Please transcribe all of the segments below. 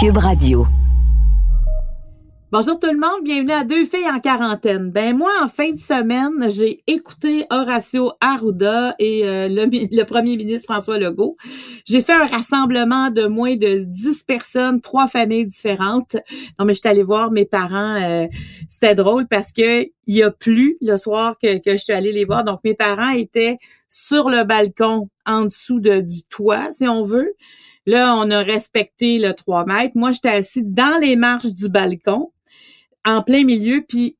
Cube Radio. Bonjour tout le monde, bienvenue à Deux filles en quarantaine. Ben moi, en fin de semaine, j'ai écouté Horacio Arruda et euh, le, premier ministre François Legault. J'ai fait un rassemblement de moins de 10 personnes, trois familles différentes. Non, mais je suis allée voir mes parents. Euh, c'était drôle parce que il y a plus le soir que, je suis allée les voir. Donc, mes parents étaient sur le balcon en dessous de, du toit, si on veut. Là, on a respecté le 3 mètres. Moi, j'étais assise dans les marches du balcon en plein milieu, puis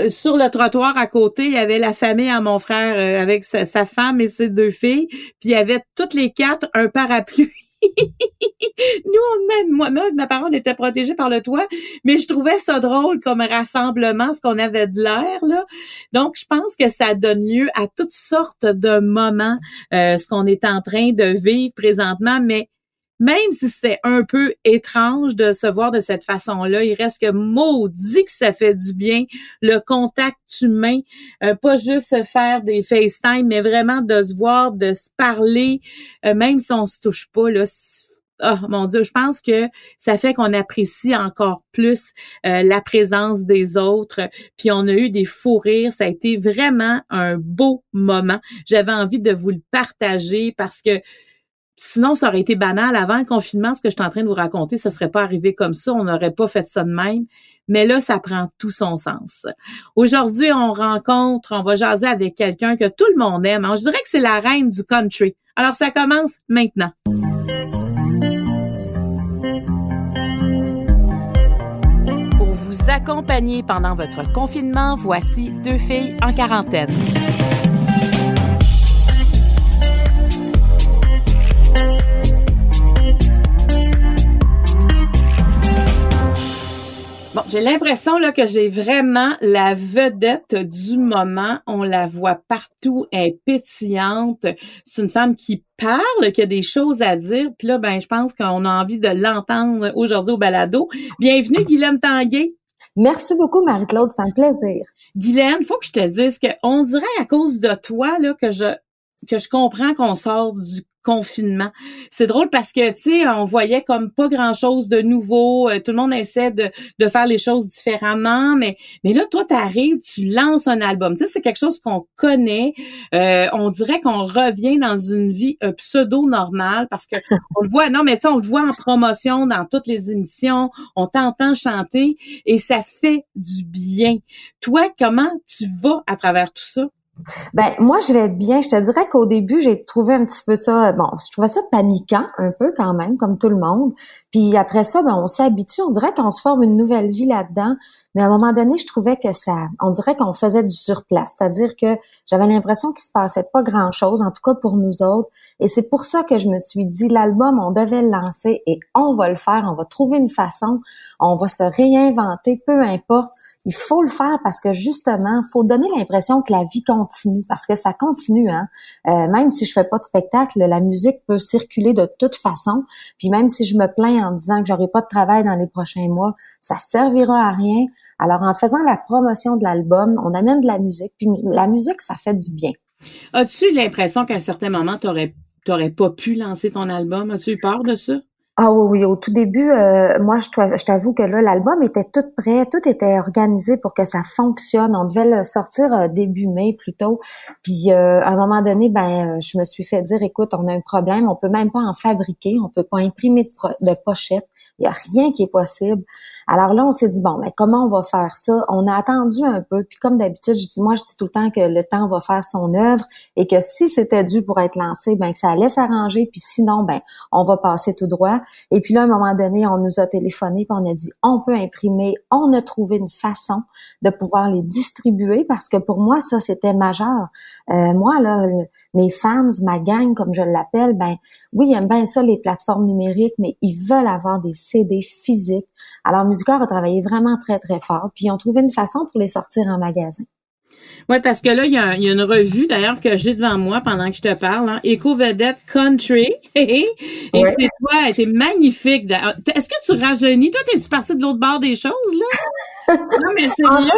euh, sur le trottoir à côté, il y avait la famille à mon frère euh, avec sa, femme et ses deux filles, puis il y avait toutes les quatre un parapluie. Nous, même moi, moi, ma parole était protégée par le toit, mais je trouvais ça drôle comme rassemblement, ce qu'on avait de l'air là. Donc, je pense que ça donne lieu à toutes sortes de moments, euh, ce qu'on est en train de vivre présentement, mais même si c'était un peu étrange de se voir de cette façon-là, il reste que maudit que ça fait du bien, le contact humain, euh, pas juste faire des FaceTime, mais vraiment de se voir, de se parler, euh, même si on se touche pas, là. Oh mon Dieu, je pense que ça fait qu'on apprécie encore plus euh, la présence des autres. Puis on a eu des fous rires. Ça a été vraiment un beau moment. J'avais envie de vous le partager parce que Sinon, ça aurait été banal. Avant le confinement, ce que je suis en train de vous raconter, ce serait pas arrivé comme ça. On n'aurait pas fait ça de même. Mais là, ça prend tout son sens. Aujourd'hui, on rencontre, on va jaser avec quelqu'un que tout le monde aime. je dirais que c'est la reine du country. Alors, ça commence maintenant. Pour vous accompagner pendant votre confinement, voici deux filles en quarantaine. Bon, j'ai l'impression là que j'ai vraiment la vedette du moment. On la voit partout, elle est pétillante. C'est une femme qui parle, qui a des choses à dire. Puis là, ben, je pense qu'on a envie de l'entendre aujourd'hui au balado. Bienvenue, Guylaine Tanguay. Merci beaucoup, Marie-Claude. C'est un plaisir. Guylaine, faut que je te dise qu'on dirait à cause de toi là que je que je comprends qu'on sort du confinement. C'est drôle parce que, tu sais, on voyait comme pas grand-chose de nouveau. Euh, tout le monde essaie de, de faire les choses différemment, mais, mais là, toi, tu arrives, tu lances un album. Tu sais, c'est quelque chose qu'on connaît. Euh, on dirait qu'on revient dans une vie euh, pseudo-normale parce que on le voit, non, mais tu sais, on le voit en promotion dans toutes les émissions, on t'entend chanter et ça fait du bien. Toi, comment tu vas à travers tout ça? Ben moi je vais bien. Je te dirais qu'au début j'ai trouvé un petit peu ça. Bon, je trouvais ça paniquant un peu quand même, comme tout le monde. Puis après ça, ben on s'habitue. On dirait qu'on se forme une nouvelle vie là-dedans. Mais à un moment donné, je trouvais que ça, on dirait qu'on faisait du surplace, c'est-à-dire que j'avais l'impression qu'il se passait pas grand-chose, en tout cas pour nous autres. Et c'est pour ça que je me suis dit, l'album, on devait le lancer et on va le faire, on va trouver une façon, on va se réinventer, peu importe. Il faut le faire parce que justement, faut donner l'impression que la vie continue, parce que ça continue. Hein? Euh, même si je fais pas de spectacle, la musique peut circuler de toute façon. Puis même si je me plains en disant que j'aurai pas de travail dans les prochains mois, ça servira à rien. Alors, en faisant la promotion de l'album, on amène de la musique. Puis la musique, ça fait du bien. As-tu l'impression qu'à un certain moment, tu n'aurais pas pu lancer ton album? As-tu eu peur de ça? Ah oui, oui, au tout début, euh, moi, je, t'avoue que là, l'album était tout prêt, tout était organisé pour que ça fonctionne. On devait le sortir euh, début mai plutôt. Puis euh, à un moment donné, ben, je me suis fait dire, écoute, on a un problème, on peut même pas en fabriquer, on peut pas imprimer de, de pochette, il y a rien qui est possible. Alors là, on s'est dit, bon, mais comment on va faire ça? On a attendu un peu, puis comme d'habitude, je dis, moi, je dis tout le temps que le temps va faire son œuvre et que si c'était dû pour être lancé, ben que ça allait s'arranger, puis sinon, ben on va passer tout droit. Et puis là, à un moment donné, on nous a téléphoné, puis on a dit, on peut imprimer, on a trouvé une façon de pouvoir les distribuer, parce que pour moi, ça, c'était majeur. Euh, moi, là, mes fans, ma gang, comme je l'appelle, ben oui, ils aiment bien ça, les plateformes numériques, mais ils veulent avoir des CD physiques. Alors, Musicor a travaillé vraiment très, très fort, puis ils ont trouvé une façon pour les sortir en magasin. Oui, parce que là, il y, a, une revue, d'ailleurs, que j'ai devant moi pendant que je te parle, hein, Vedette Country. et c'est toi, c'est magnifique. Est-ce que tu rajeunis? Toi, t'es-tu partie de l'autre bord des choses, là? non, mais c'est vrai.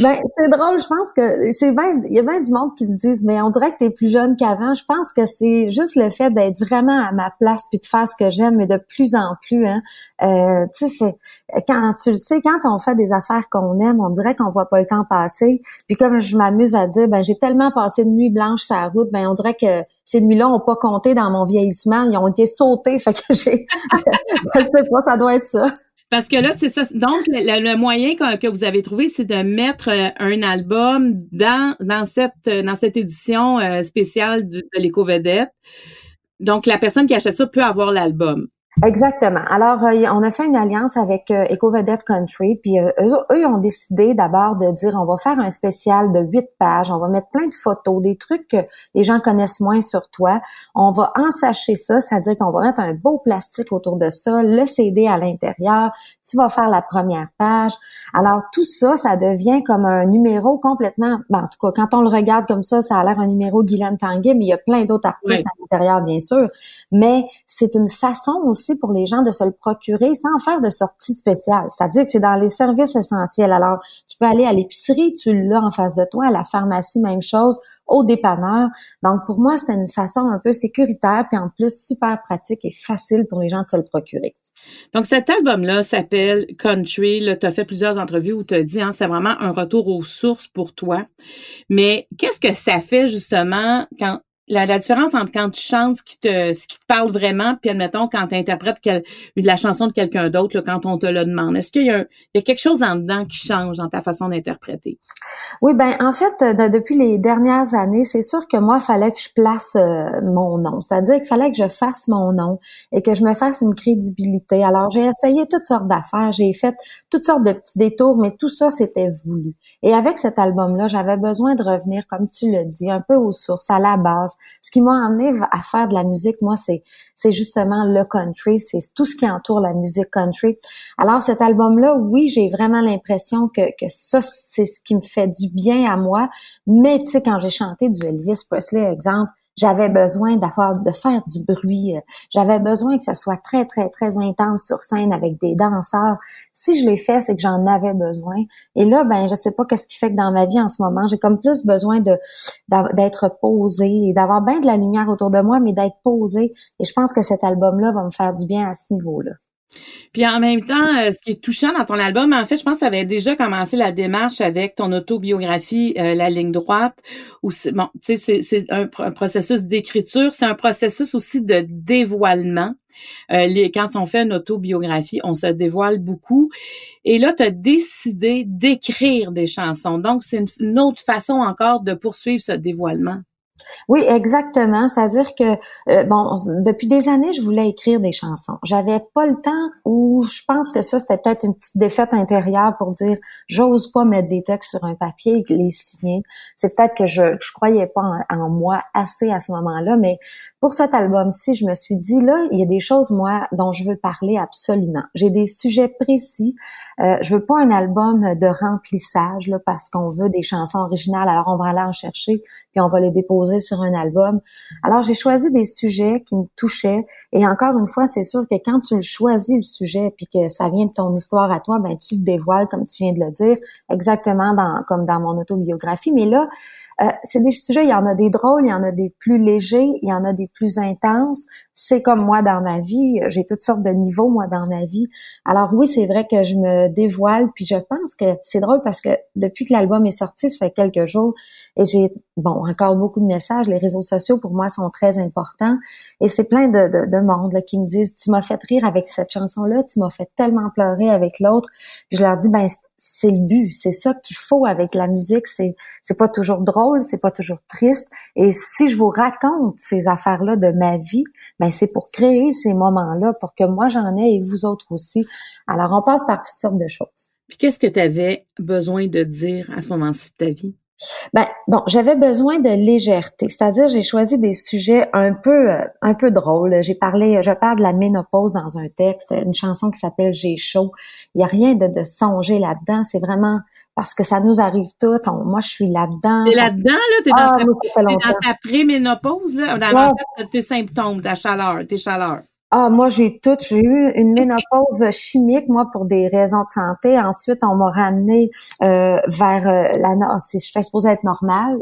Ben, c'est drôle, je pense que c'est bien, il y a bien du monde qui me disent, mais on dirait que tu es plus jeune qu'avant. Je pense que c'est juste le fait d'être vraiment à ma place puis de faire ce que j'aime, mais de plus en plus, hein. Euh, tu sais, quand tu le sais, quand on fait des affaires qu'on aime, on dirait qu'on voit pas le temps passer. Puis comme je m'amuse à dire, ben, j'ai tellement passé de nuit blanche sur la route, ben, on dirait que ces nuits-là ont pas compté dans mon vieillissement. Ils ont été sautés, fait que j'ai, je sais pas, ça doit être ça. Parce que là, c'est ça. Donc, le, moyen que, vous avez trouvé, c'est de mettre euh, un album dans, dans cette euh, dans cette édition euh, spéciale de, de l'éco-vedette. Donc, la personne qui achète ça peut avoir l'album. Exactement. Alors, euh, on a fait une alliance avec euh, EcoVedette Country, puis euh, eux, eux ont décidé d'abord de dire on va faire un spécial de huit pages, on va mettre plein de photos, des trucs que les gens connaissent moins sur toi. On va ensacher ça, c'est-à-dire qu'on va mettre un beau plastique autour de ça, le CD à l'intérieur, tu vas faire la première page. Alors, tout ça, ça devient comme un numéro complètement... Ben, en tout cas, quand on le regarde comme ça, ça a l'air un numéro Guylaine Tanguay, mais il y a plein d'autres artistes à l'intérieur, bien sûr. Mais c'est une façon aussi pour les gens de se le procurer sans faire de sortie spéciale. C'est-à-dire que c'est dans les services essentiels. Alors, tu peux aller à l'épicerie, tu l'as en face de toi, à la pharmacie, même chose, au dépanneur. Donc, pour moi, c'était une façon un peu sécuritaire, puis en plus super pratique et facile pour les gens de se le procurer. Donc, cet album-là s'appelle Country. Tu as fait plusieurs entrevues où tu as dit, hein, c'est vraiment un retour aux sources pour toi. Mais qu'est-ce que ça fait justement quand la, la, différence entre quand tu chantes ce qui te, ce qui te parle vraiment, puis admettons quand tu interprètes la chanson de quelqu'un d'autre, quand on te le demande. Est-ce qu'il y, a, y a quelque chose en dedans qui change dans ta façon d'interpréter? Oui, ben en fait, depuis les dernières années, c'est sûr que moi, il fallait que je place euh, mon nom. C'est-à-dire qu'il fallait que je fasse mon nom et que je me fasse une crédibilité. Alors, j'ai essayé toutes sortes d'affaires, j'ai fait toutes sortes de petits détours, mais tout ça, c'était voulu. Et avec cet album-là, j'avais besoin de revenir, comme tu le dis, un peu aux sources, à la base ce qui m'a à faire de la musique, moi, c'est c'est justement le country, c'est tout ce qui entoure la musique country. Alors cet album-là, oui, j'ai vraiment l'impression que, que ça, c'est ce qui me fait du bien à moi. Mais tu sais, quand j'ai chanté du Elvis Presley, exemple, j'avais besoin d'avoir de faire du bruit. J'avais besoin que ce soit très très très intense sur scène avec des danseurs. Si je l'ai fait, c'est que j'en avais besoin. Et là, ben je sais pas qu'est-ce qui fait que dans ma vie en ce moment, j'ai comme plus besoin de d'être posée et d'avoir bien de la lumière autour de moi, mais d'être posée. Et je pense que cet album-là va me faire du bien à ce niveau-là. Puis en même temps, euh, ce qui est touchant dans ton album, en fait, je pense que ça avait déjà commencé la démarche avec ton autobiographie, euh, La ligne droite, c'est, tu sais, c'est un, processus d'écriture, c'est un processus aussi de dévoilement. Euh, quand on fait une autobiographie, on se dévoile beaucoup. Et là, tu as décidé d'écrire des chansons. Donc, c'est une autre façon encore de poursuivre ce dévoilement. Oui, exactement. C'est-à-dire que euh, bon, depuis des années, je voulais écrire des chansons. J'avais pas le temps ou je pense que ça c'était peut-être une petite défaite intérieure pour dire j'ose pas mettre des textes sur un papier et les signer. C'est peut-être que je je croyais pas en, moi assez à ce moment-là, mais pour cet album-ci, je me suis dit là, il y a des choses moi dont je veux parler absolument. J'ai des sujets précis. Euh, je veux pas un album de remplissage là parce qu'on veut des chansons originales. Alors on va aller en chercher puis on va les déposer sur un album. Alors j'ai choisi des sujets qui me touchaient et encore une fois, c'est sûr que quand tu choisis le sujet puis que ça vient de ton histoire à toi, ben tu te dévoiles comme tu viens de le dire, exactement dans comme dans mon autobiographie, mais là euh, c'est des sujets, il y en a des drôles, il y en a des plus légers, il y en a des plus intenses. C'est comme moi dans ma vie, j'ai toutes sortes de niveaux moi dans ma vie. Alors oui, c'est vrai que je me dévoile, puis je pense que c'est drôle parce que depuis que l'album est sorti, ça fait quelques jours, et j'ai bon encore beaucoup de messages. Les réseaux sociaux pour moi sont très importants, et c'est plein de, de, de monde là, qui me disent tu m'as fait rire avec cette chanson là, tu m'as fait tellement pleurer avec l'autre. je leur dis ben c'est le but, c'est ça qu'il faut avec la musique. C'est c'est pas toujours drôle, c'est pas toujours triste. Et si je vous raconte ces affaires-là de ma vie, ben c'est pour créer ces moments-là, pour que moi j'en ai et vous autres aussi. Alors on passe par toutes sortes de choses. Puis qu'est-ce que tu avais besoin de dire à ce moment-ci de ta vie? Ben bon, j'avais besoin de légèreté, c'est-à-dire j'ai choisi des sujets un peu euh, un peu drôles. J'ai parlé, je parle de la ménopause dans un texte, une chanson qui s'appelle J'ai chaud. Il y a rien de, de songer là-dedans, c'est vraiment parce que ça nous arrive tout. moi, je suis là-dedans. T'es là-dedans là, t'es dans, ah, ta, dans ta pré-ménopause là, dans tes symptômes, ta chaleur, tes chaleurs. Ah, moi, j'ai tout. J'ai eu une ménopause chimique, moi, pour des raisons de santé. Ensuite, on m'a ramené euh, vers euh, la... Si j'étais supposée être normale.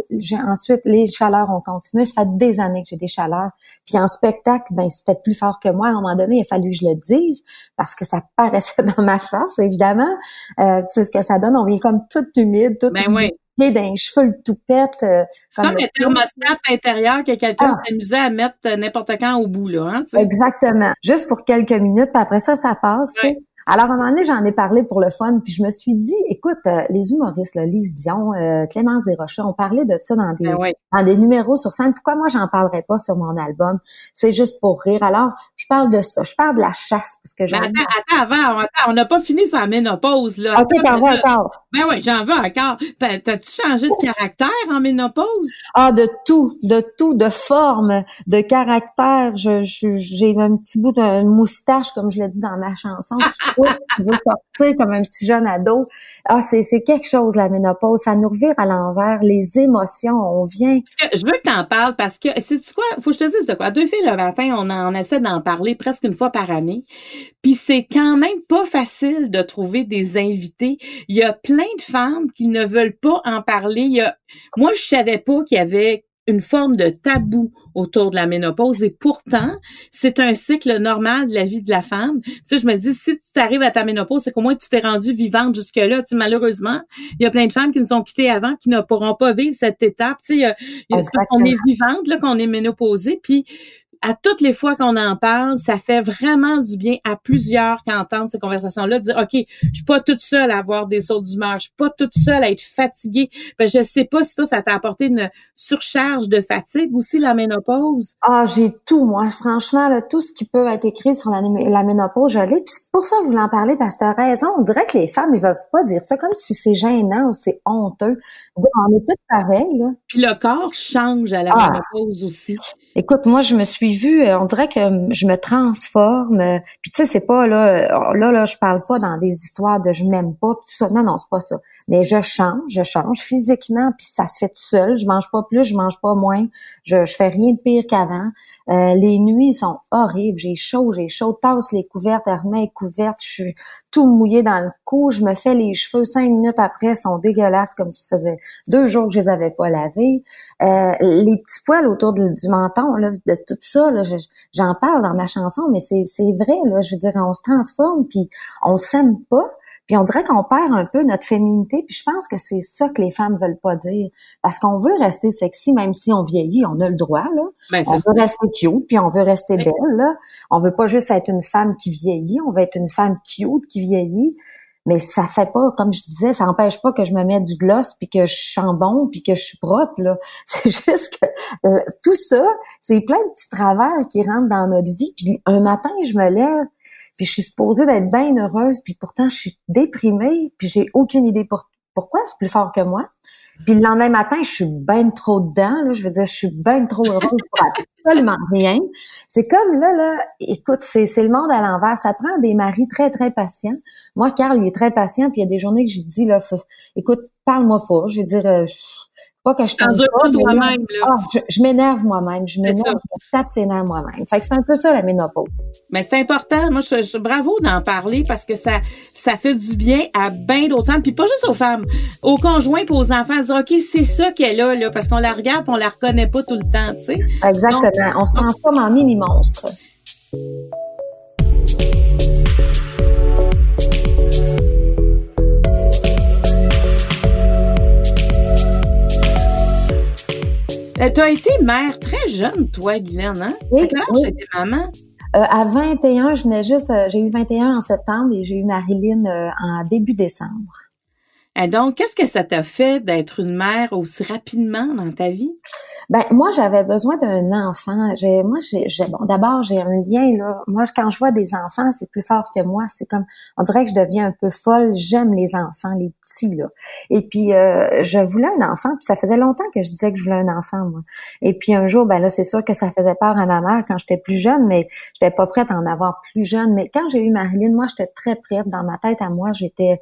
Ensuite, les chaleurs ont continué. Ça fait des années que j'ai des chaleurs. Puis en spectacle, ben c'était plus fort que moi. À un moment donné, il a fallu que je le dise parce que ça paraissait dans ma face, évidemment. Euh, tu sais ce que ça donne? On vient comme toute humide, toute ben oui d'un cheveu le toupette. Euh, c'est comme, un thermostat intérieur que quelqu'un ah. s'amusait à mettre euh, n'importe quand au bout, là. Hein, Exactement. Juste pour quelques minutes, puis après ça, ça passe. Alors, à un moment donné, j'en ai parlé pour le fun, puis je me suis dit, écoute, euh, les humoristes, là, Lise Dion, euh, Clémence Desrochers, on parlait de ça dans des, ben dans des numéros sur scène. Pourquoi moi, j'en parlerais pas sur mon album? C'est juste pour rire. Alors, je parle de ça. Je parle de la chasse, parce que j'ai... Attends, attends, avant, attends, on n'a pas fini sa ménopause, là. OK, t'en veux encore. Ben oui, j'en veux encore. Ben, t'as-tu changé de caractère en ménopause? Ah, de tout, de tout, de forme, de caractère. Je, j'ai un petit bout de moustache, comme je l'ai dit dans ma chanson. sais, comme un petit jeune ado. Ah, c'est, quelque chose, la ménopause. Ça nous revire à l'envers. Les émotions, on vient. je veux que tu en parles parce que, c'est quoi? Faut que je te dise de quoi. Deux filles le matin, on, en, on essaie d'en parler presque une fois par année. Puis c'est quand même pas facile de trouver des invités. Il y a plein de femmes qui ne veulent pas en parler. Il y a, moi, je savais pas qu'il y avait une forme de tabou autour de la ménopause et pourtant, c'est un cycle normal de la vie de la femme. Tu sais, je me dis, si tu arrives à ta ménopause, c'est qu'au moins tu t'es rendue vivante jusque-là. Tu sais, malheureusement, il y a plein de femmes qui nous ont quittées avant, qui ne pourront pas vivre cette étape. Tu sais, c'est parce qu'on est vivante, là, qu'on est ménopausée. Puis, à toutes les fois qu'on en parle, ça fait vraiment du bien à plusieurs qui entendent ces conversations-là, de dire, OK, je suis pas toute seule à avoir des sauts d'humeur, je suis pas toute seule à être fatiguée. Ben, je sais pas si toi, ça t'a apporté une surcharge de fatigue aussi, la ménopause. Ah, j'ai tout, moi. Franchement, là, tout ce qui peut être écrit sur la, ménopause, je l'ai. Puis c'est pour ça que je voulais en parler, parce que t'as raison. On dirait que les femmes, ils veulent pas dire ça comme si c'est gênant ou c'est honteux. On est tous pareils, là. Puis le corps change à la ah. ménopause aussi. Écoute, moi, je me suis vue, euh, on dirait que je me transforme. Euh, puis tu sais, c'est pas là, euh, là, là, je parle pas dans des histoires de je m'aime pas, tout ça. Non, non, c'est pas ça. Mais je change, je change physiquement, puis ça se fait tout seul. Je mange pas plus, je mange pas moins. Je, je fais rien de pire qu'avant. les nuits sont horribles. J'ai chaud, j'ai chaud. Tasse les couvertes, remets couvertes. Je suis tout mouillé dans le cou. Je me fais les cheveux cinq minutes après, sont dégueulasses comme si ça faisait deux jours que je les avais pas lavés. les petits poils autour du menton de tout ça. J'en parle dans ma chanson, mais c'est, vrai. Là, je veux dire, on se transforme, puis on s'aime pas. Puis on dirait qu'on perd un peu notre féminité, puis je pense que c'est ça que les femmes veulent pas dire. Parce qu'on veut rester sexy, même si on vieillit, on a le droit, là. Ben, on veut rester cute, puis on veut rester belle, là. On veut pas juste être une femme qui vieillit, on veut être une femme cute qui vieillit mais ça fait pas, comme je disais, ça empêche pas que je me mette du gloss puis que je sens bon puis que je suis propre là. C'est juste que euh, tout ça, c'est plein de petits travers qui rentrent dans notre vie. Puis un matin, je me lève puis je suis supposée d'être bien heureuse puis pourtant je suis déprimée puis j'ai aucune idée pour pourquoi? C'est plus fort que moi. Puis le lendemain matin, je suis bien trop dedans. Là, je veux dire, je suis bien trop heureuse pour absolument rien. C'est comme là, là, écoute, c'est, le monde à l'envers. Ça prend des maris très, très patients. Moi, Carl, il est très patient. Puis il y a des journées que j'ai dit, là, écoute, parle-moi pas. Je veux dire, euh, pas que je pas, toi-même, ah, je, m'énerve moi-même. Je m'énerve, je tape ses nerfs moi-même. Fait que c'est un peu ça, la ménopause. Mais c'est important. Moi, je, je bravo d'en parler parce que ça, ça fait du bien à bien d'autres femmes. Puis pas juste aux femmes, aux conjoints et aux enfants. Dire, OK, c'est ça qu'elle a, là, parce qu'on la regarde on la reconnaît pas tout le temps, tu sais. Exactement. on se transforme en mini-monstre. Euh, tu as été mère très jeune, toi, Guylaine, hein? Oui. À quel âge maman? Euh, à 21, je venais juste, euh, j'ai eu 21 en septembre et j'ai eu Marilyn en début décembre. Et donc, qu'est-ce que ça t'a fait d'être une mère aussi rapidement dans ta vie? Ben moi, j'avais besoin d'un enfant. J'ai, moi, j'ai, bon, d'abord, j'ai un lien là. Moi, quand je vois des enfants, c'est plus fort que moi. C'est comme, on dirait que je deviens un peu folle. J'aime les enfants, les petits là. Et puis, euh, je voulais un enfant. Puis ça faisait longtemps que je disais que je voulais un enfant, moi. Et puis un jour, ben là, c'est sûr que ça faisait peur à ma mère quand j'étais plus jeune, mais j'étais pas prête à en avoir plus jeune. Mais quand j'ai eu Marilyn, moi, j'étais très prête. Dans ma tête à moi, j'étais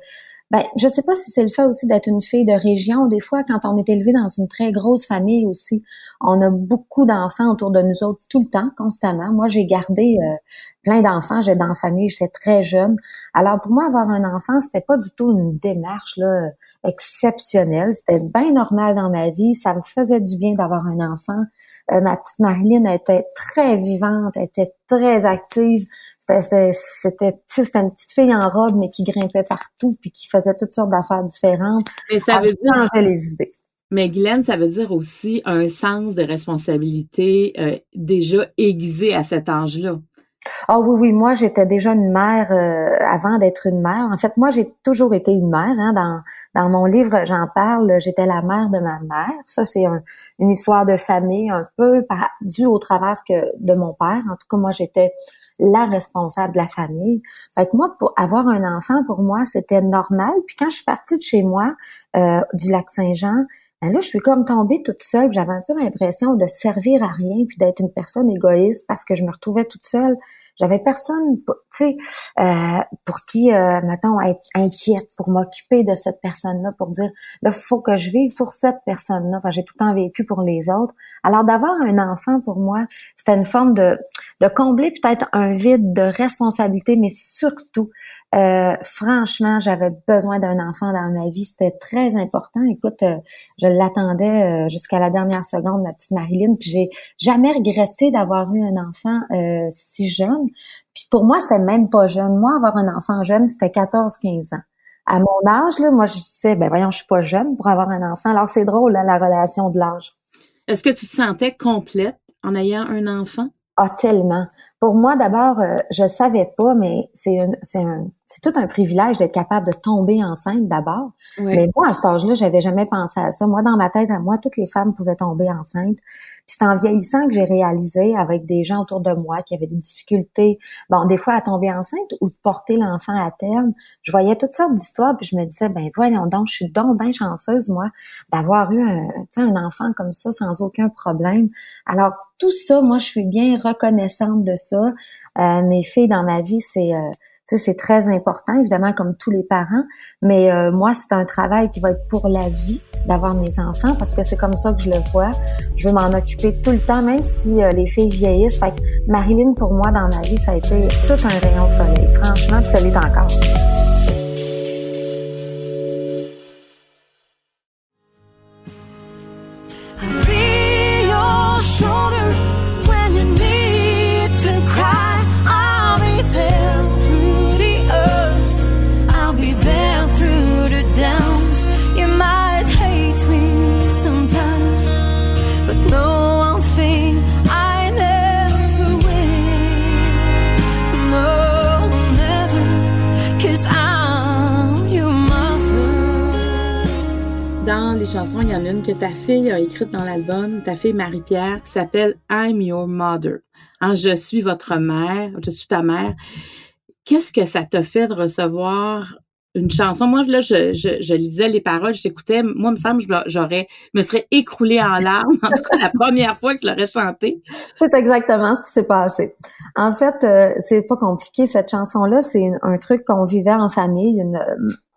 ben, je sais pas si c'est le fait aussi d'être une fille de région. Des fois, quand on est élevé dans une très grosse famille aussi, on a beaucoup d'enfants autour de nous autres tout le temps, constamment. Moi, j'ai gardé euh, plein d'enfants. J'ai dans la famille, j'étais très jeune. Alors, pour moi, avoir un enfant, c'était pas du tout une démarche là exceptionnelle. C'était bien normal dans ma vie. Ça me faisait du bien d'avoir un enfant. Euh, ma petite Marilyn était très vivante, était très active. C'était c'était une petite fille en robe mais qui grimpait partout puis qui faisait toutes sortes d'affaires différentes. Mais ça veut dire les idées. Mais Glenn, ça veut dire aussi un sens de responsabilité euh, déjà aiguisé à cet âge-là. Ah oui, oui, moi j'étais déjà une mère euh, avant d'être une mère. En fait, moi j'ai toujours été une mère. Hein. Dans, dans mon livre, j'en parle, j'étais la mère de ma mère. Ça, c'est une histoire de famille un peu par, due au travers que de mon père. En tout cas, moi j'étais la responsable de la famille. Fait que moi, pour avoir un enfant, pour moi, c'était normal. Puis quand je suis partie de chez moi, euh, du lac Saint-Jean, ben là, je suis comme tombée toute seule. J'avais un peu l'impression de servir à rien puis d'être une personne égoïste parce que je me retrouvais toute seule. J'avais personne, tu sais, euh, pour qui, euh, mettons, être inquiète, pour m'occuper de cette personne-là, pour dire, là, faut que je vive pour cette personne-là. Enfin, j'ai tout le temps vécu pour les autres. Alors, d'avoir un enfant, pour moi, c'était une forme de, de combler peut-être un vide de responsabilité, mais surtout euh, franchement, j'avais besoin d'un enfant dans ma vie. C'était très important. Écoute, euh, je l'attendais euh, jusqu'à la dernière seconde, ma petite Marilyn. Puis j'ai jamais regretté d'avoir eu un enfant si jeune. Puis pour moi, c'était même pas jeune. Moi, avoir un enfant jeune, c'était 14-15 ans. À mon âge, là, moi, je disais, ben voyons, je suis pas jeune pour avoir un enfant. Alors c'est drôle, la relation de l'âge. Est-ce que tu te sentais complète en ayant un enfant? Ah, tellement. Pour moi, d'abord, euh, je savais pas, mais c'est c'est un, c'est tout un privilège d'être capable de tomber enceinte d'abord. Mais moi, à cet âge-là, j'avais jamais pensé à ça. Moi, dans ma tête, à moi, toutes les femmes pouvaient tomber enceintes. Puis c'est en vieillissant que j'ai réalisé avec des gens autour de moi qui avaient des difficultés, bon, des fois à tomber enceinte ou de porter l'enfant à terme. Je voyais toutes sortes d'histoires, puis je me disais, ben voyons donc, je suis donc bien chanceuse, moi, d'avoir eu un, un enfant comme ça sans aucun problème. Alors, tout ça, moi, je suis bien reconnaissante de ça. Euh, mes filles dans ma vie, c'est... Euh, c'est très important, évidemment, comme tous les parents. Mais euh, moi, c'est un travail qui va être pour la vie d'avoir mes enfants parce que c'est comme ça que je le vois. Je veux m'en occuper tout le temps, même si les filles vieillissent. Fait que Marilyn, pour moi, dans ma vie, ça a été tout un rayon de soleil. Franchement, puis ça encore. en que ta fille a écrite dans l'album, ta fille Marie-Pierre, qui s'appelle I'm Your Mother. Je suis votre mère, je suis ta mère. Qu'est-ce que ça t'a fait de recevoir une chanson? Moi, là, je, lisais les paroles, j'écoutais. Moi, il me semble, j'aurais, me serais écroulée en larmes. En tout cas, la première fois que je l'aurais chantée. C'est exactement ce qui s'est passé. En fait, euh, c'est pas compliqué. Cette chanson-là, c'est un truc qu'on vivait en famille une,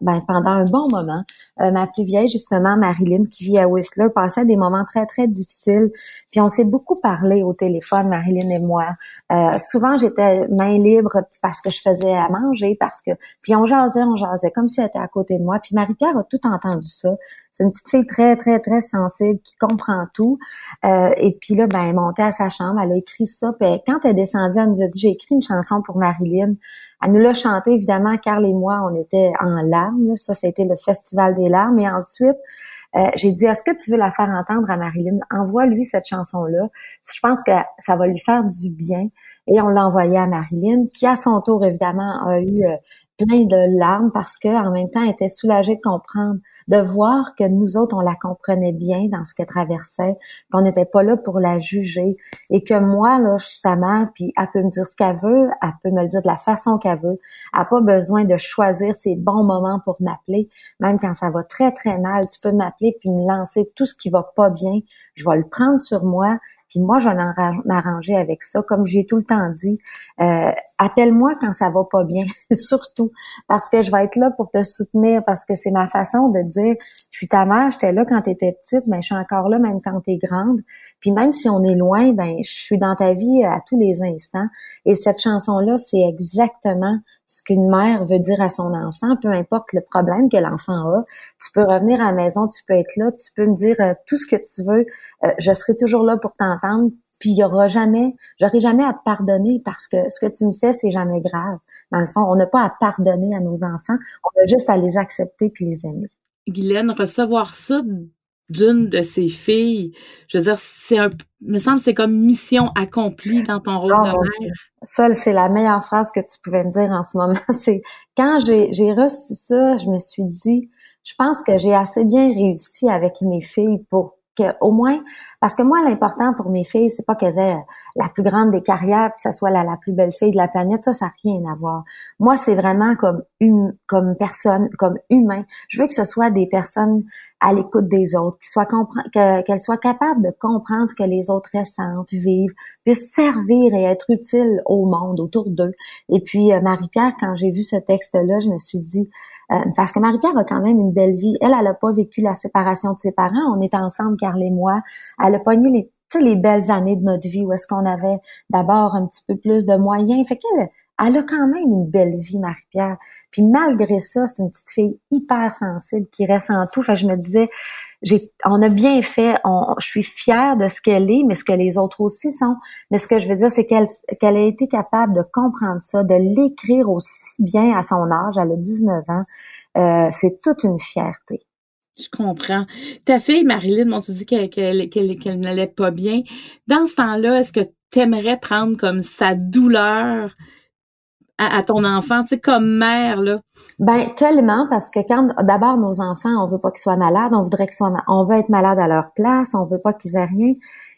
ben, pendant un bon moment. Euh, ma plus vieille, justement, Marilyn, qui vit à Whistler, passait des moments très, très difficiles. Puis on s'est beaucoup parlé au téléphone, Marilyn et moi. Euh, souvent, j'étais main libre parce que je faisais à manger, parce que... Puis on jasait, on jasait, comme si elle était à côté de moi. Puis Marie-Pierre a tout entendu ça. C'est une petite fille très, très, très sensible qui comprend tout. Euh, et puis là, ben, elle montée à sa chambre, elle a écrit ça. Puis quand elle est descendue, elle nous a dit, j'ai écrit une chanson pour Marilyn. Elle nous l'a chanté, évidemment, Carl et moi, on était en larmes. Ça, été le Festival des larmes. Et ensuite, euh, j'ai dit, est-ce que tu veux la faire entendre à Marilyn? Envoie-lui cette chanson-là. Je pense que ça va lui faire du bien. Et on l'a envoyé à Marilyn, qui à son tour, évidemment, a eu euh, plein de larmes parce que en même temps, elle était soulagée de comprendre de voir que nous autres, on la comprenait bien dans ce qu'elle traversait, qu'on n'était pas là pour la juger et que moi, là, je suis sa mère, puis elle peut me dire ce qu'elle veut, elle peut me le dire de la façon qu'elle veut. Elle n'a pas besoin de choisir ses bons moments pour m'appeler, même quand ça va très, très mal. Tu peux m'appeler puis me lancer tout ce qui va pas bien. Je vais le prendre sur moi, Puis moi, je vais m'arranger avec ça. Comme j'ai tout le temps dit, euh, appelle-moi quand ça va pas bien, surtout parce que je vais être là pour te soutenir, parce que c'est ma façon de dire, je suis ta mère, j'étais là quand tu étais petite, mais je suis encore là même quand tu es grande. Puis même si on est loin, ben je suis dans ta vie à tous les instants. Et cette chanson-là, c'est exactement ce qu'une mère veut dire à son enfant, peu importe le problème que l'enfant a. Tu peux revenir à la maison, tu peux être là, tu peux me dire euh, tout ce que tu veux. Euh, je serai toujours là pour t'entendre. Puis il y aura jamais, j'aurai jamais à te pardonner parce que ce que tu me fais, c'est jamais grave. Dans le fond, on n'a pas à pardonner à nos enfants, on a juste à les accepter puis les aimer. Guylaine, recevoir ça d'une de ses filles, je veux dire, c'est un, me semble, c'est comme mission accomplie dans ton rôle de mère. Ça, c'est la meilleure phrase que tu pouvais me dire en ce moment. C'est quand j'ai, j'ai reçu ça, je me suis dit, je pense que j'ai assez bien réussi avec mes filles pour au moins, parce que moi, l'important pour mes filles, c'est pas qu'elles aient la plus grande des carrières, que ce soit la, la, plus belle fille de la planète, ça, ça n'a rien à voir. Moi, c'est vraiment comme une, comme personne, comme humain. Je veux que ce soit des personnes à l'écoute des autres, qui soient qu'elles soient capables de comprendre ce que les autres ressentent, vivent, puissent servir et être utiles au monde autour d'eux. Et puis, euh, Marie-Pierre, quand j'ai vu ce texte-là, je me suis dit, euh, parce que Marie-Pierre a quand même une belle vie. Elle, elle n'a pas vécu la séparation de ses parents. On est ensemble, Carl et moi. Elle a pogné les, les belles années de notre vie où est-ce qu'on avait d'abord un petit peu plus de moyens. Fait qu'elle, elle a quand même une belle vie, Marie-Pierre. Puis malgré ça, c'est une petite fille hyper sensible qui reste en tout. Fait je me disais, j'ai, on a bien fait. On, je suis fière de ce qu'elle est, mais ce que les autres aussi sont. Mais ce que je veux dire, c'est qu'elle, qu'elle a été capable de comprendre ça, de l'écrire aussi bien à son âge. Elle a 19 ans. Euh, c'est toute une fierté. Je comprends. Ta fille, Marilyn, on se dit qu'elle, qu'elle, qu'elle, n'allait pas bien? Dans ce temps-là, est-ce que tu aimerais prendre comme sa douleur à, ton enfant, tu sais, comme mère, là? Ben, tellement, parce que quand, d'abord, nos enfants, on veut pas qu'ils soient malades, on voudrait qu'ils soient, on veut être malade à leur place, on veut pas qu'ils aient rien.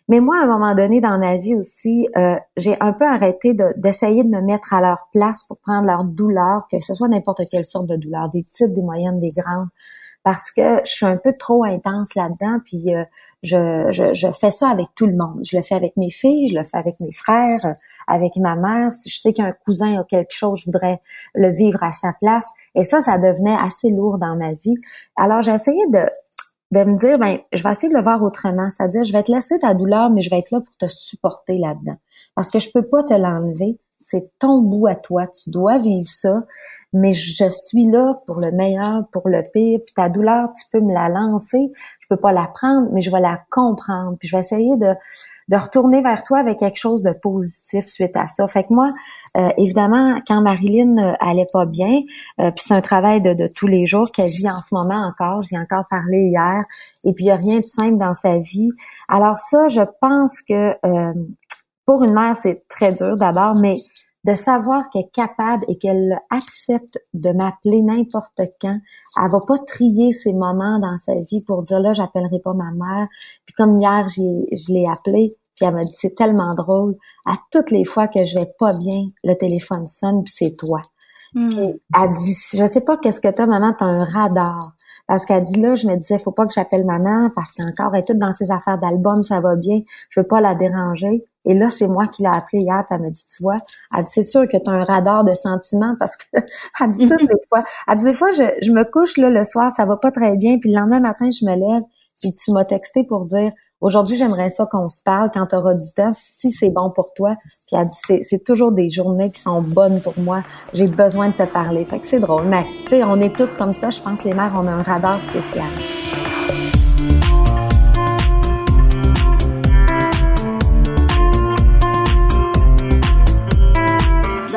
Mais moi, à un moment donné dans ma vie aussi, euh, j'ai un peu arrêté d'essayer de, me mettre à leur place pour prendre leur douleur, que ce soit n'importe quelle sorte de douleur, des petites, des moyennes, des grandes, parce que je suis un peu trop intense là-dedans, puis euh, je, fais ça avec tout le monde. Je le fais avec mes filles, je le fais avec mes frères, avec ma mère. Si je sais qu'un cousin a quelque chose, je voudrais le vivre à sa place. Et ça, ça devenait assez lourd dans ma vie. Alors, j'ai essayé de, de me dire, ben, je vais essayer de le voir autrement. C'est-à-dire, je vais te laisser ta douleur, mais je vais être là pour te supporter là-dedans. Parce que je peux pas te l'enlever. C'est ton bout à toi. Tu dois vivre ça mais je suis là pour le meilleur, pour le pire. Puis ta douleur, tu peux me la lancer, je peux pas la prendre, mais je vais la comprendre. Puis je vais essayer de de retourner vers toi avec quelque chose de positif suite à ça. Fait que moi, euh, évidemment, quand Marilyn euh, allait pas bien, euh, puis c'est un travail de, de tous les jours qu'elle vit en ce moment encore, j'ai encore parlé hier, et puis il n'y a rien de simple dans sa vie. Alors ça, je pense que pour une mère, c'est très dur d'abord, mais de savoir qu'elle est capable et qu'elle accepte de m'appeler n'importe quand. Elle va pas trier ses moments dans sa vie pour dire là, j'appellerai pas ma mère. Puis comme hier, je l'ai appelée, puis elle m'a dit c'est tellement drôle. À toutes les fois que je vais pas bien, le téléphone sonne puis c'est toi. Hmm. Elle dit je sais pas qu'est-ce que t'as maman, t'as un radar. Parce qu'elle dit là, je me disais, faut pas que j'appelle maman parce qu'encore elle est toute dans ses affaires d'album, ça va bien, je veux pas la déranger. Et là, c'est moi qui l'ai appelée hier, puis elle m'a dit, tu vois, elle dit, c'est sûr que tu as un radar de sentiments parce que, elle dit toutes les fois, elle dit, des fois, je, je me couche là le soir, ça va pas très bien, puis le lendemain matin, je me lève, et tu m'as texté pour dire, aujourd'hui, j'aimerais ça qu'on se parle quand tu auras du temps, si c'est bon pour toi. Puis elle dit, c'est toujours des journées qui sont bonnes pour moi. J'ai besoin de te parler. Fait que c'est drôle. Mais, tu sais, on est toutes comme ça. Je pense les mères, on a un radar spécial.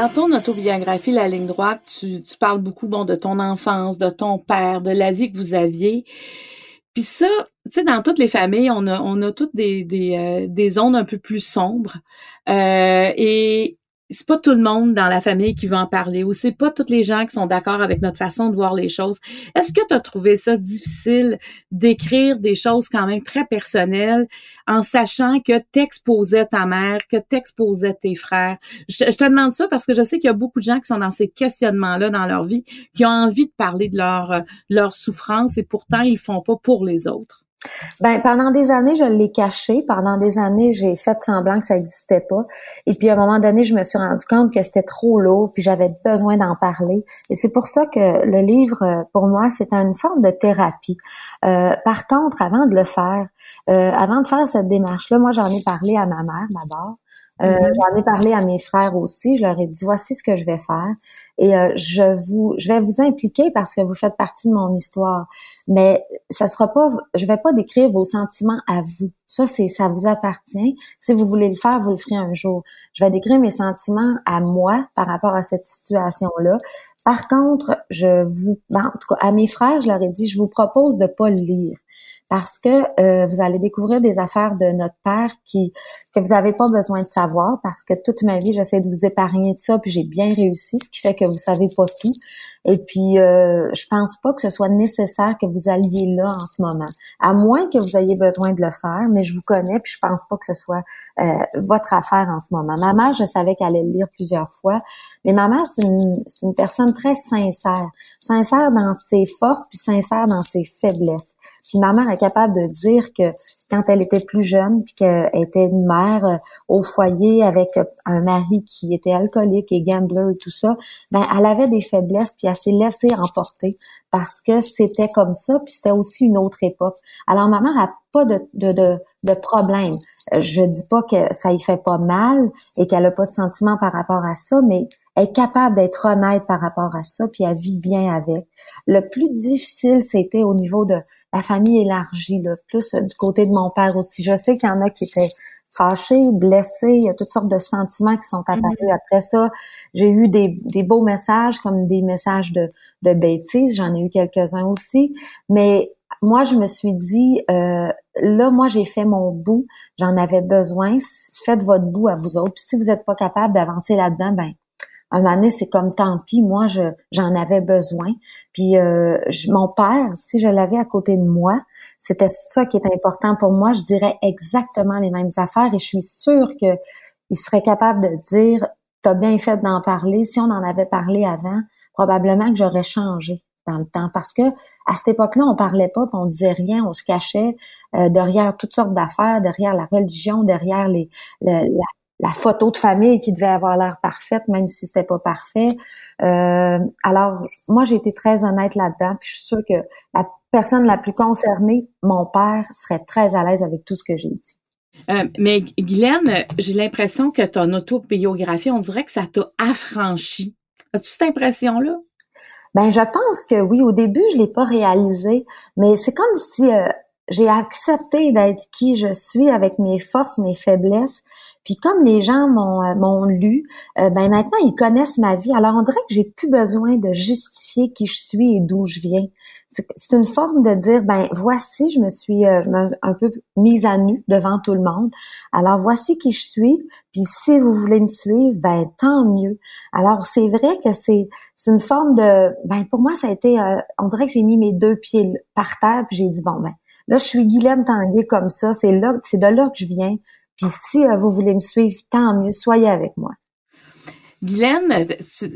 Dans ton autobiographie, La ligne droite, tu, parles beaucoup bon de ton enfance, de ton père, de la vie que vous aviez. Puis ça, tu sais, dans toutes les familles, on a, on a toutes des, des, euh, zones un peu plus sombres. Euh, et c'est pas tout le monde dans la famille qui va en parler ou c'est pas toutes les gens qui sont d'accord avec notre façon de voir les choses. Est-ce que tu as trouvé ça difficile d'écrire des choses quand même très personnelles en sachant que t'exposais ta mère, que t'exposais tes frères? Je, te demande ça parce que je sais qu'il y a beaucoup de gens qui sont dans ces questionnements-là dans leur vie, qui ont envie de parler de leur, leur souffrance et pourtant ils le font pas pour les autres. Ben pendant des années, je l'ai caché. Pendant des années, j'ai fait semblant que ça n'existait pas. Et puis à un moment donné, je me suis rendu compte que c'était trop lourd, puis j'avais besoin d'en parler. Et c'est pour ça que le livre, pour moi, c'est une forme de thérapie. Euh, par contre, avant de le faire, euh, avant de faire cette démarche-là, moi j'en ai parlé à ma mère d'abord. Euh, mm-hmm. J'en ai parlé à mes frères aussi. Je leur ai dit voici ce que je vais faire et euh, je vous, je vais vous impliquer parce que vous faites partie de mon histoire. Mais ça sera pas, je vais pas décrire vos sentiments à vous. Ça c'est, ça vous appartient. Si vous voulez le faire, vous le ferez un jour. Je vais décrire mes sentiments à moi par rapport à cette situation-là. Par contre, je vous, ben, en tout cas, à mes frères, je leur ai dit, je vous propose de pas le lire parce que euh, vous allez découvrir des affaires de notre père qui que vous n'avez pas besoin de savoir parce que toute ma vie j'essaie de vous épargner de ça puis j'ai bien réussi ce qui fait que vous savez pas tout et puis, euh, je pense pas que ce soit nécessaire que vous alliez là en ce moment, à moins que vous ayez besoin de le faire. Mais je vous connais, puis je pense pas que ce soit euh, votre affaire en ce moment. Ma mère, je savais qu'elle allait le lire plusieurs fois, mais ma mère, c'est une, une personne très sincère, sincère dans ses forces, puis sincère dans ses faiblesses. Puis ma mère est capable de dire que quand elle était plus jeune, puis qu'elle était une mère euh, au foyer avec un mari qui était alcoolique et gambler et tout ça, ben elle avait des faiblesses, puis s'est laissée emporter parce que c'était comme ça, puis c'était aussi une autre époque. Alors ma mère a pas de, de, de, de problème. Je dis pas que ça y fait pas mal et qu'elle a pas de sentiment par rapport à ça, mais elle est capable d'être honnête par rapport à ça, puis elle vit bien avec. Le plus difficile, c'était au niveau de la famille élargie, là, plus du côté de mon père aussi. Je sais qu'il y en a qui étaient fâchés, blessés, il y a toutes sortes de sentiments qui sont apparus mm-hmm. après ça. J'ai eu des, des, beaux messages comme des messages de, de bêtises, j'en ai eu quelques-uns aussi, mais moi, je me suis dit, euh, là, moi, j'ai fait mon bout, j'en avais besoin, faites votre bout à vous autres. Puis si vous n'êtes pas capable d'avancer là-dedans, ben un moment c'est comme tant pis, moi, je, j'en avais besoin. Puis euh, mon père, si je l'avais à côté de moi, c'était ça qui est important pour moi. Je dirais exactement les mêmes affaires et je suis sûre que il serait capable de dire T'as bien fait d'en parler. Si on en avait parlé avant, probablement que j'aurais changé dans le temps. Parce que à cette époque-là, on parlait pas, on disait rien, on se cachait euh, derrière toutes sortes d'affaires, derrière la religion, derrière les, la photo de famille qui devait avoir l'air parfaite, même si c'était pas parfait. Euh, alors, moi, j'ai été très honnête là-dedans, puis je suis sûre que la personne la plus concernée, mon père, serait très à l'aise avec tout ce que j'ai dit. Euh, mais Guylaine, j'ai l'impression que ton autobiographie, on dirait que ça t'a affranchi. As-tu cette impression-là? Ben, je pense que oui. Au début, je l'ai pas réalisé, mais c'est comme si euh, j'ai accepté d'être qui je suis avec mes forces, mes faiblesses. Puis comme les gens m'ont euh, lu, euh, ben maintenant ils connaissent ma vie. Alors on dirait que j'ai plus besoin de justifier qui je suis et d'où je viens. C'est une forme de dire ben voici, je me suis euh, un peu mise à nu devant tout le monde. Alors voici qui je suis. Puis si vous voulez me suivre, ben tant mieux. Alors c'est vrai que c'est c'est une forme de ben pour moi ça a été on dirait que j'ai mis mes deux pieds par terre puis j'ai dit bon ben Là, je suis Guylaine Tanguay comme ça. C'est là, c'est de là que je viens. Puis si euh, vous voulez me suivre, tant mieux. Soyez avec moi. Guylaine,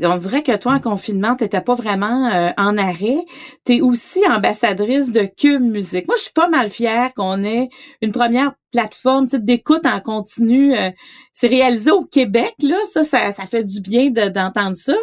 on dirait que toi, en confinement, tu pas vraiment euh, en arrêt. Tu es aussi ambassadrice de Cube Musique. Moi, je suis pas mal fière qu'on ait une première plateforme d'écoute en continu. Euh, c'est réalisé au Québec, là. Ça, ça, fait du bien d'entendre ça.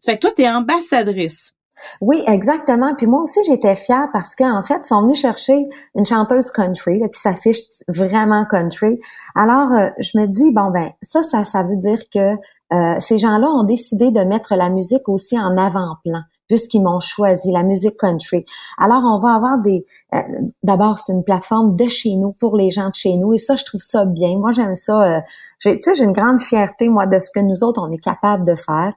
Ça fait que toi, tu es ambassadrice. Oui, exactement. Puis moi aussi, j'étais fière parce qu'en fait, ils sont venus chercher une chanteuse country qui s'affiche vraiment country. Alors, euh, je me dis, bon, ben ça, ça, ça veut dire que euh, ces gens-là ont décidé de mettre la musique aussi en avant-plan puisqu'ils m'ont choisi la musique country. Alors, on va avoir des... Euh, d'abord, c'est une plateforme de chez nous, pour les gens de chez nous, et ça, je trouve ça bien. Moi, j'aime ça. Tu sais, j'ai une grande fierté, moi, de ce que nous autres, on est capable de faire.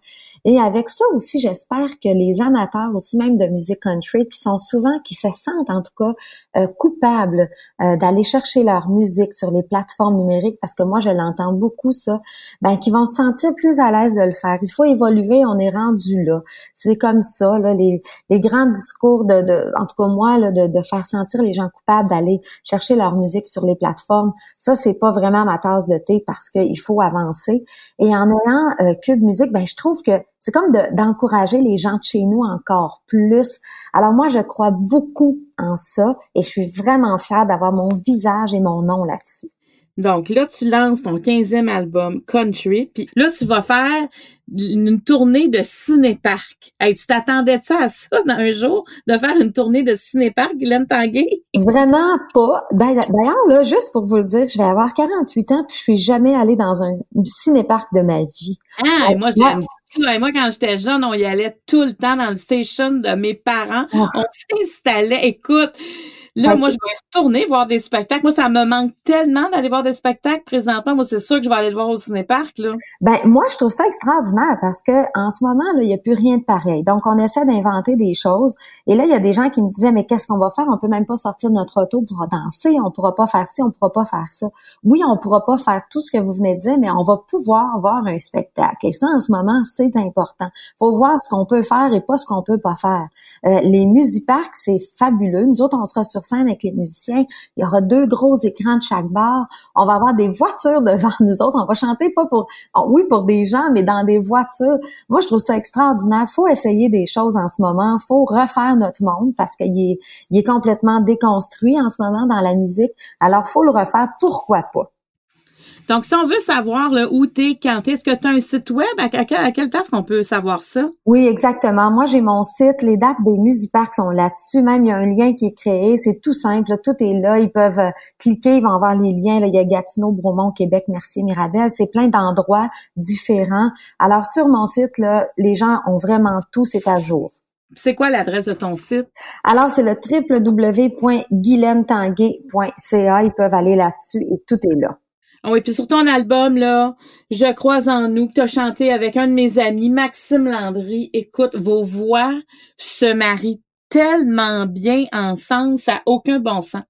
Et avec ça aussi, j'espère que les amateurs aussi même de musique country, qui sont souvent, qui se sentent en tout cas euh, coupables euh, d'aller chercher leur musique sur les plateformes numériques, parce que moi je l'entends beaucoup ça, ben qui vont se sentir plus à l'aise de le faire. Il faut évoluer, on est rendu là. C'est comme ça, là, les, les grands discours de, de, en tout cas moi, là, de, de faire sentir les gens coupables d'aller chercher leur musique sur les plateformes. Ça, c'est pas vraiment ma tasse de thé parce que qu'il faut avancer. Et en ayant euh, Cube Musique, ben je trouve que c'est comme d'encourager les gens de chez nous encore plus. Alors moi, je crois beaucoup en ça et je suis vraiment fière d'avoir mon visage et mon nom là-dessus. Donc là, tu lances ton 15e album Country, puis là, tu vas faire une tournée de cinéparc. Hey, tu t'attendais-tu à ça dans un jour, de faire une tournée de cinéparc, Guylaine Tanguay? Vraiment pas. D'ailleurs, là, juste pour vous le dire, je vais avoir 48 ans, puis je suis jamais allée dans un cinéparc de ma vie. Ah, moi, j'aime ça. Moi, quand j'étais jeune, on y allait tout le temps dans le station de mes parents. Ah. On s'installait. Écoute, Là, moi, je vais retourner voir des spectacles. Moi, ça me manque tellement d'aller voir des spectacles présentement. Moi, c'est sûr que je vais aller le voir au cinéparc, là. Ben, moi, je trouve ça extraordinaire parce que en ce moment, là, il n'y a plus rien de pareil. Donc, on essaie d'inventer des choses. Et là, il y a des gens qui me disaient, mais qu'est-ce qu'on va faire? On peut même pas sortir de notre auto pour danser. On pourra pas faire ci, on pourra pas faire ça. Oui, on pourra pas faire tout ce que vous venez de dire, mais on va pouvoir voir un spectacle. Et ça, en ce moment, c'est important. Faut voir ce qu'on peut faire et pas ce qu'on peut pas faire. Euh, les musiparks, c'est fabuleux. Nous autres, on sera sur avec les musiciens. Il y aura deux gros écrans de chaque bar. On va avoir des voitures devant nous autres. On va chanter pas pour, oui, pour des gens, mais dans des voitures. Moi, je trouve ça extraordinaire. Faut essayer des choses en ce moment. Faut refaire notre monde parce qu'il est, il est complètement déconstruit en ce moment dans la musique. Alors, faut le refaire. Pourquoi pas? Donc, si on veut savoir là, où t'es, quand est-ce que tu as un site web, à, quelle place qu'on peut savoir ça? Oui, exactement. Moi, j'ai mon site. Les dates des Musiparks sont là-dessus. Même, il y a un lien qui est créé. C'est tout simple. tout est là. Ils peuvent euh, cliquer, ils vont voir les liens. Là, il y a Gatineau, Bromont, Québec, Merci, Mirabel. C'est plein d'endroits différents. Alors, sur mon site, là, les gens ont vraiment tout. C'est à jour. C'est quoi l'adresse de ton site? Alors, c'est le www.guilentanguay.ca. Ils peuvent aller là-dessus et tout est là. Ah oui, puis sur ton album, là, Je crois en nous, que tu as chanté avec un de mes amis, Maxime Landry. Écoute, vos voix se marient tellement bien ensemble, ça n'a aucun bon sens.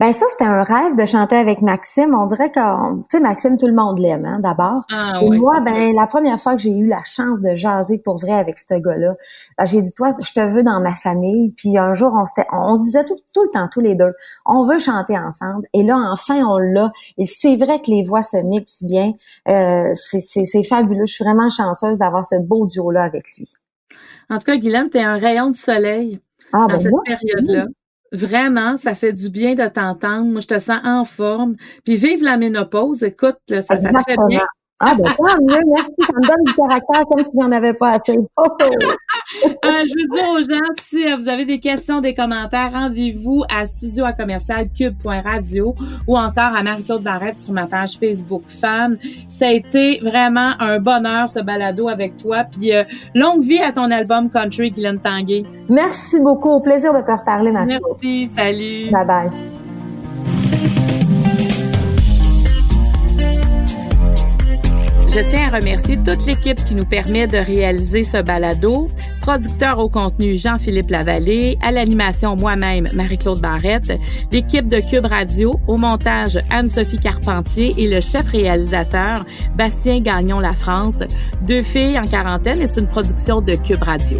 Ben ça, c'était un rêve de chanter avec Maxime. On dirait que, tu sais, Maxime, tout le monde l'aime, hein, d'abord. Ah, Et moi, ben la première fois que j'ai eu la chance de jaser pour vrai avec ce gars-là, ben, j'ai dit, toi, je te veux dans ma famille. Puis un jour, on, on se disait tout, tout le temps, tous les deux, on veut chanter ensemble. Et là, enfin, on l'a. Et c'est vrai que les voix se mixent bien. Euh, c'est fabuleux. Je suis vraiment chanceuse d'avoir ce beau duo-là avec lui. En tout cas, Guylaine, t'es un rayon de soleil ah, dans ben cette période-là. Vraiment, ça fait du bien de t'entendre. Moi, je te sens en forme. Puis vive la ménopause. Écoute, ça, ça te fait bien. Ah, ben, tant mieux, merci. Ça me donne du caractère comme si j'en avais pas assez. Oh, oh. euh, je veux dire aux gens, si euh, vous avez des questions, des commentaires, rendez-vous à studio à commercial cube.radio ou encore à Marie-Claude Barrette sur ma page Facebook fan. Ça a été vraiment un bonheur, ce balado avec toi. Puis, euh, longue vie à ton album Country, Glenn Tanguay. Merci beaucoup. Au plaisir de te reparler, Marie-Claude. Merci. Salut. Bye bye. Je tiens à remercier toute l'équipe qui nous permet de réaliser ce balado. Producteur au contenu Jean-Philippe Lavallée, à l'animation moi-même Marie-Claude Barrette, l'équipe de Cube Radio, au montage Anne-Sophie Carpentier et le chef réalisateur Bastien Gagnon La France. Deux filles en quarantaine est une production de Cube Radio.